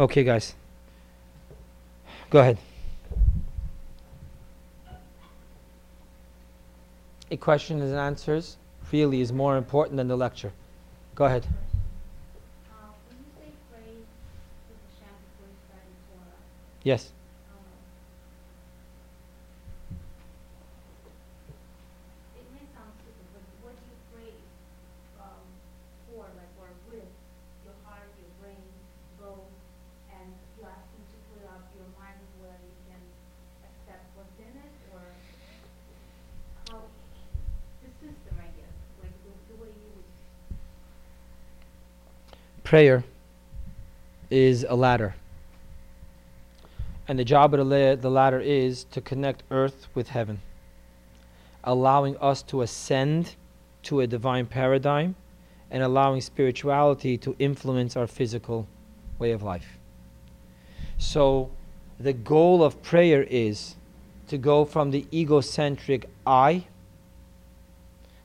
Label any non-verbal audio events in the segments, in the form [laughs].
Okay, guys. Go ahead. A question and answers really is more important than the lecture. Go ahead. Uh, when you say pray to Hashem before you study Torah, Yes. um, it may sound stupid, but what do you pray um, for, like, or with your heart, your brain, both, and you ask him to put up your mind where you can accept what's in it, or how, the system, I guess, like the, the way you would Prayer is a ladder. And the job of the, ladder is to connect earth with heaven, allowing us to ascend to a divine paradigm and allowing spirituality to influence our physical way of life. So, the goal of prayer is to go from the egocentric I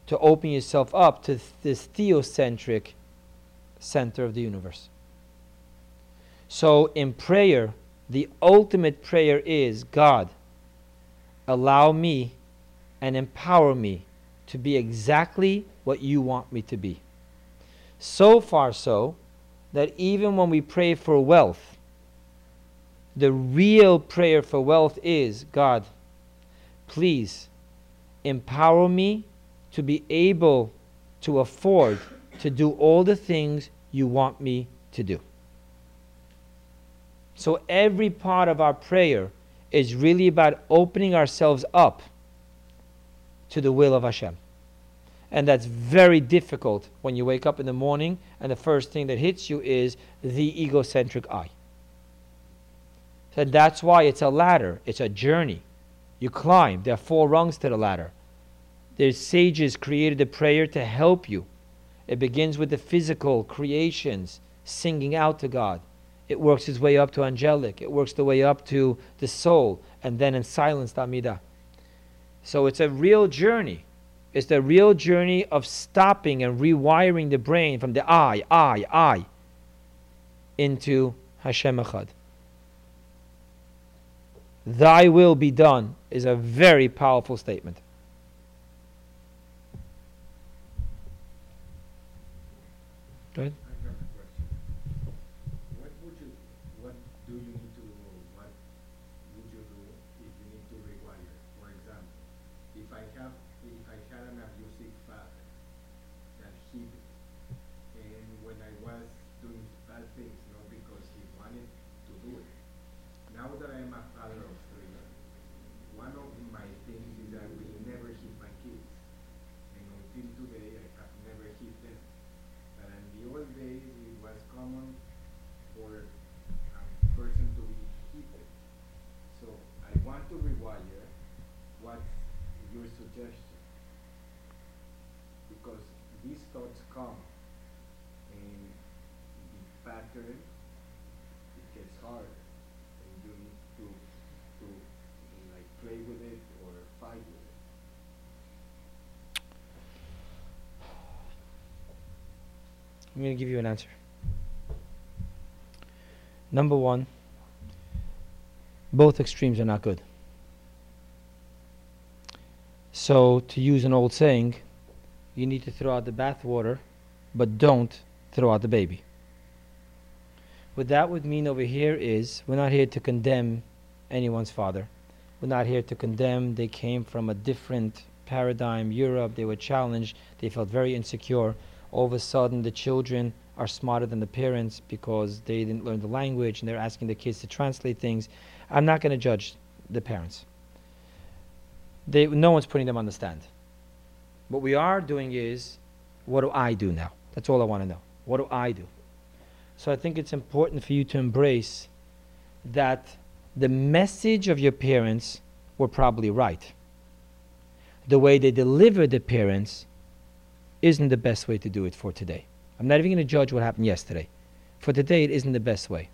to open yourself up to this theocentric center of the universe. So, in prayer, the ultimate prayer is God, allow me and empower me to be exactly what you want me to be. So far, so that even when we pray for wealth, the real prayer for wealth is God, please empower me to be able to afford to do all the things you want me to do. So every part of our prayer is really about opening ourselves up to the will of Hashem. And that's very difficult when you wake up in the morning and the first thing that hits you is the egocentric I. And that's why it's a ladder, it's a journey. You climb, there are four rungs to the ladder. The sages created the prayer to help you. It begins with the physical creations, singing out to God. It works its way up to angelic. It works the way up to the soul, and then in silence, the Amidah. So it's a real journey. It's the real journey of stopping and rewiring the brain from the I, I, I into Hashem Echad. Thy will be done is a very powerful statement. Suggestion? Because these thoughts come in the pattern it gets hard and you need to to like play with it or fight with it. I'm going to give you an answer. Number one, both extremes are not good. So, to use an old saying, you need to throw out the bathwater, but don't throw out the baby. What that would mean over here is we're not here to condemn anyone's father. We're not here to condemn. They came from a different paradigm, Europe. They were challenged. They felt very insecure all of a sudden the children are smarter than the parents because they didn't learn the language and they're asking the kids to translate things. I'm not going to judge the parents. They, no one's putting them on the stand. What we are doing is, what do I do now? That's all I want to know. What do I do? So I think it's important for you to embrace that the message of your parents were probably right. The way they delivered the parents isn't the best way to do it for today. I'm not even going to judge what happened yesterday. For today, it isn't the best way.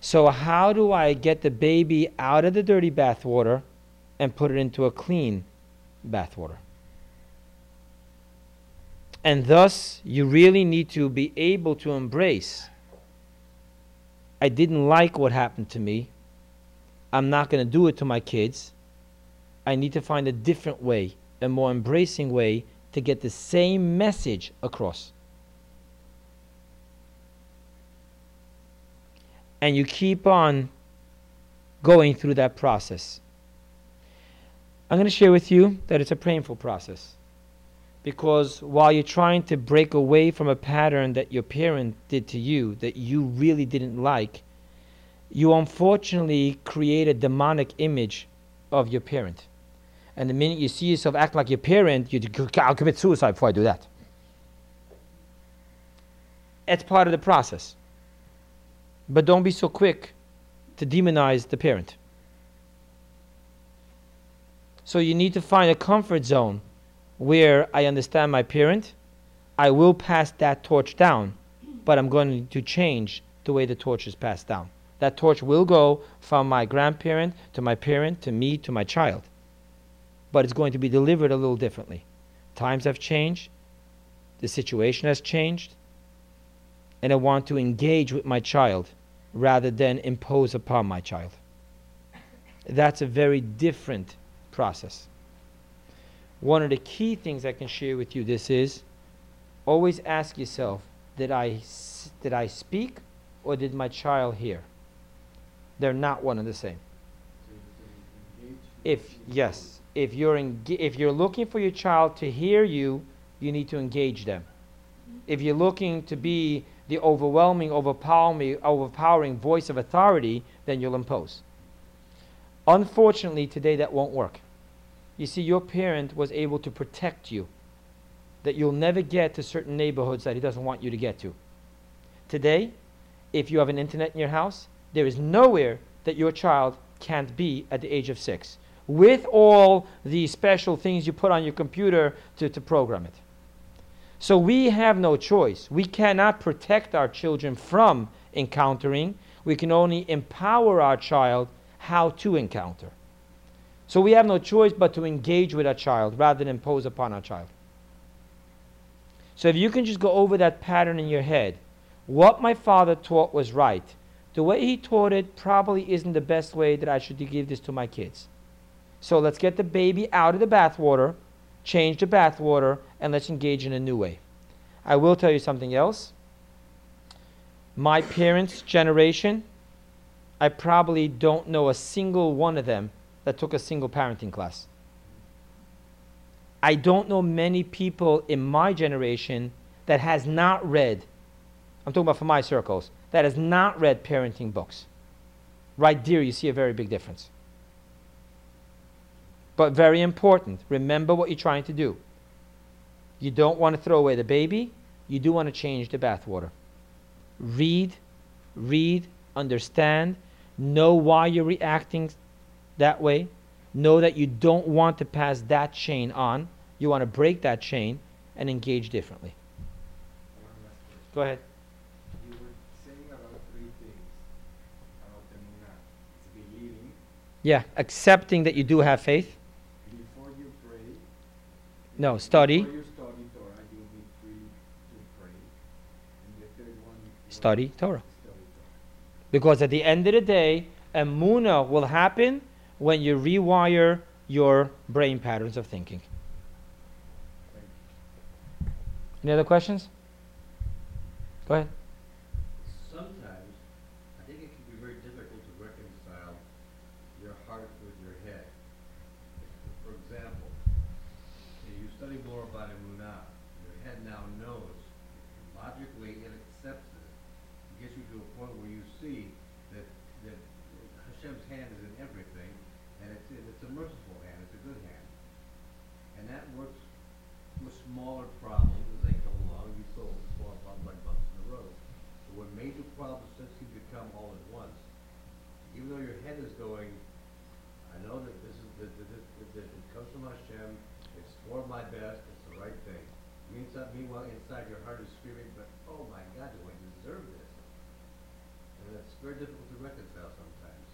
So, how do I get the baby out of the dirty bathwater and put it into a clean bathwater? And thus, you really need to be able to embrace I didn't like what happened to me. I'm not going to do it to my kids. I need to find a different way, a more embracing way to get the same message across. And you keep on going through that process. I'm going to share with you that it's a painful process. Because while you're trying to break away from a pattern that your parent did to you that you really didn't like, you unfortunately create a demonic image of your parent. And the minute you see yourself act like your parent, you I'll commit suicide before I do that. It's part of the process. But don't be so quick to demonize the parent. So you need to find a comfort zone where I understand my parent. I will pass that torch down, but I'm going to change the way the torch is passed down. That torch will go from my grandparent to my parent to me to my child but it's going to be delivered a little differently. Times have changed, the situation has changed, and I want to engage with my child rather than impose upon my child. That's a very different process. One of the key things I can share with you this is always ask yourself did I did I speak or did my child hear? They're not one and the same. If yes, if you're if you're looking for your child to hear you, you need to engage them. If you're looking to be the overwhelming, overpowering, overpowering voice of authority, then you'll impose. Unfortunately, today that won't work. You see, your parent was able to protect you, that you'll never get to certain neighborhoods that he doesn't want you to get to. Today, if you have an internet in your house, there is nowhere that your child can't be at the age of six with all the special things you put on your computer to, to program it. So we have no choice. We cannot protect our children from encountering. We can only empower our child how to encounter. So we have no choice but to engage with our child rather than impose upon our child. So if you can just go over that pattern in your head, what my father taught was right. The way he taught it probably isn't the best way that I should give this to my kids. So let's get the baby out of the bathwater, change the bathwater, and let's engage in a new way. I will tell you something else. My parents' generation, I probably don't know a single one of them that took a single parenting class. I don't know many people in my generation that has not read, I'm talking about for my circles, that has not read parenting books. Right there, you see a very big difference. But very important, remember what you're trying to do. You don't want to throw away the baby, you do want to change the bathwater. Read, read, understand, know why you're reacting that way, know that you don't want to pass that chain on, you want to break that chain and engage differently. Go ahead. You were saying about three things about the It's believing. Yeah, accepting that you do have faith. No, study. Before you study Torah, you be free to pray. And the third one, study Torah. Study Torah. Because at the end of the day, emuna will happen when you rewire your brain patterns of thinking. Any other questions? Go ahead. Sometimes, I think it can be very difficult to reconcile your heart with your head. For example, you study more about Emunah, your head now knows, logically it accepts it. It gets you to a point where you see that, that Hashem's hand is in everything, and it's, it's a merciful hand, it's a good hand. And that works with smaller problems as they come along, you solve small problems like bumps in the road. But when major problems essentially become all at once, even though your head is going, I know that this is, that, that, that, that it comes from Hashem, it's for my best, it's the right thing. Meanwhile, meanwhile, inside your heart is screaming, but oh my God, do I deserve this? And it's very difficult to reconcile sometimes.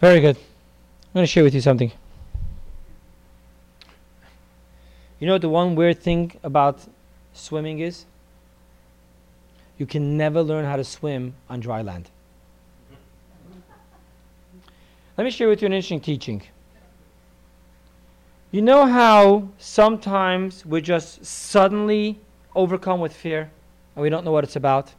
Very good. I'm going to share with you something. You know the one weird thing about swimming is? you can never learn how to swim on dry land. Let me share with you an interesting teaching. You know how sometimes we're just suddenly overcome with fear and we don't know what it's about?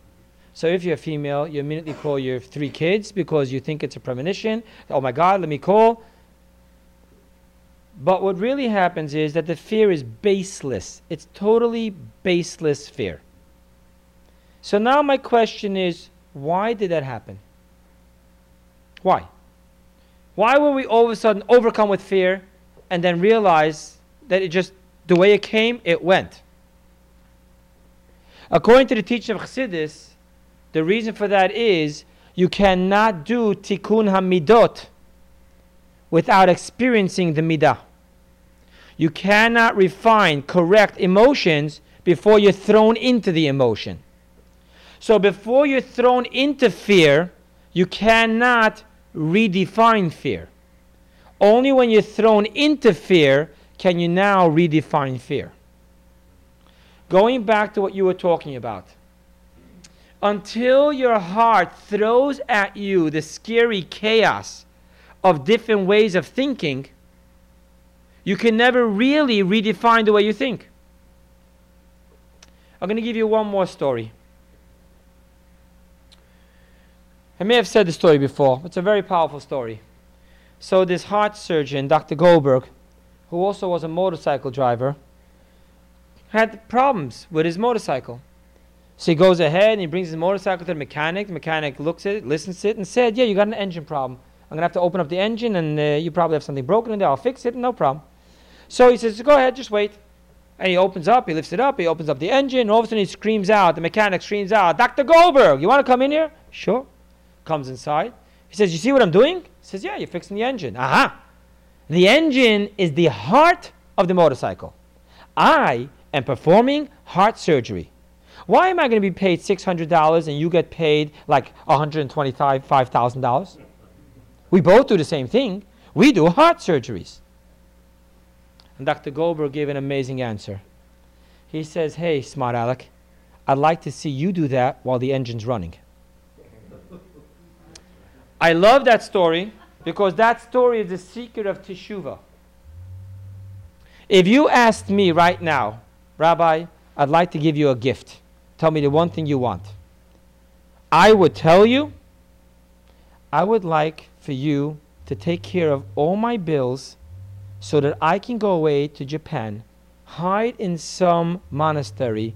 So if you're a female, you immediately call your three kids because you think it's a premonition. Oh my God, let me call. But what really happens is that the fear is baseless. It's totally baseless fear. So now my question is why did that happen? Why? Why were we all of a sudden overcome with fear and then realize that it just, the way it came, it went? According to the teaching of Chassidus, the reason for that is you cannot do tikkun hamidot without experiencing the midah. You cannot refine correct emotions before you're thrown into the emotion. So before you're thrown into fear, you cannot redefine fear. Only when you're thrown into fear can you now redefine fear. Going back to what you were talking about. Until your heart throws at you the scary chaos of different ways of thinking, you can never really redefine the way you think. I'm going to give you one more story. I may have said the story before. It's a very powerful story. So, this heart surgeon, Dr. Goldberg, who also was a motorcycle driver, had problems with his motorcycle. So he goes ahead and he brings his motorcycle to the mechanic. The mechanic looks at it, listens to it, and said, Yeah, you got an engine problem. I'm going to have to open up the engine, and uh, you probably have something broken in there. I'll fix it, no problem. So he says, Go ahead, just wait. And he opens up, he lifts it up, he opens up the engine, and all of a sudden he screams out, the mechanic screams out, Dr. Goldberg, you want to come in here? Sure. Comes inside. He says, You see what I'm doing? He says, Yeah, you're fixing the engine. Aha! The engine is the heart of the motorcycle. I am performing heart surgery. Why am I going to be paid $600 and you get paid like $125,000? We both do the same thing. We do heart surgeries. And Dr. Goldberg gave an amazing answer. He says, Hey, smart Alec, I'd like to see you do that while the engine's running. I love that story because that story is the secret of Teshuvah. If you asked me right now, Rabbi, I'd like to give you a gift. Tell me the one thing you want. I would tell you, I would like for you to take care of all my bills so that I can go away to Japan, hide in some monastery,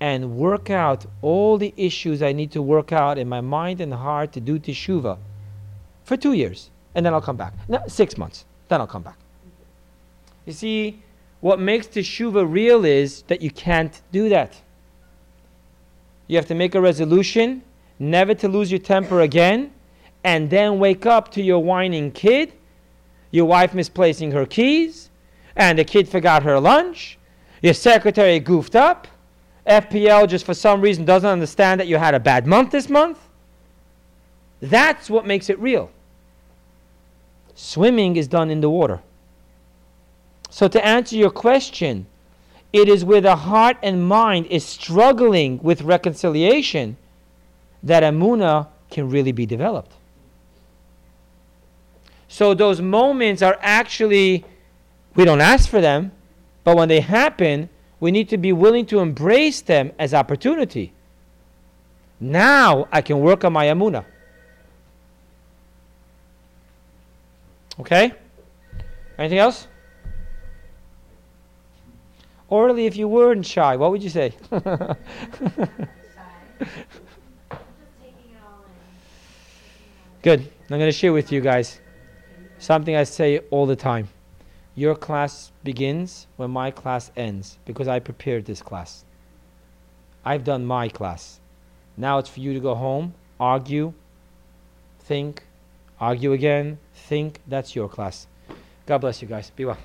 and work out all the issues I need to work out in my mind and heart to do teshuva for two years. And then I'll come back. No, six months. Then I'll come back. You see, what makes teshuva real is that you can't do that. You have to make a resolution never to lose your temper again, and then wake up to your whining kid, your wife misplacing her keys, and the kid forgot her lunch, your secretary goofed up, FPL just for some reason doesn't understand that you had a bad month this month. That's what makes it real. Swimming is done in the water. So, to answer your question, it is where the heart and mind is struggling with reconciliation that Emuna can really be developed. So those moments are actually, we don't ask for them, but when they happen, we need to be willing to embrace them as opportunity. Now I can work on my Emuna. Okay? Anything else? Orally, if you weren't shy, what would you say? [laughs] Just taking it all in. Good. I'm going to share with you guys something I say all the time. Your class begins when my class ends because I prepared this class. I've done my class. Now it's for you to go home, argue, think, argue again, think. That's your class. God bless you guys. Be well.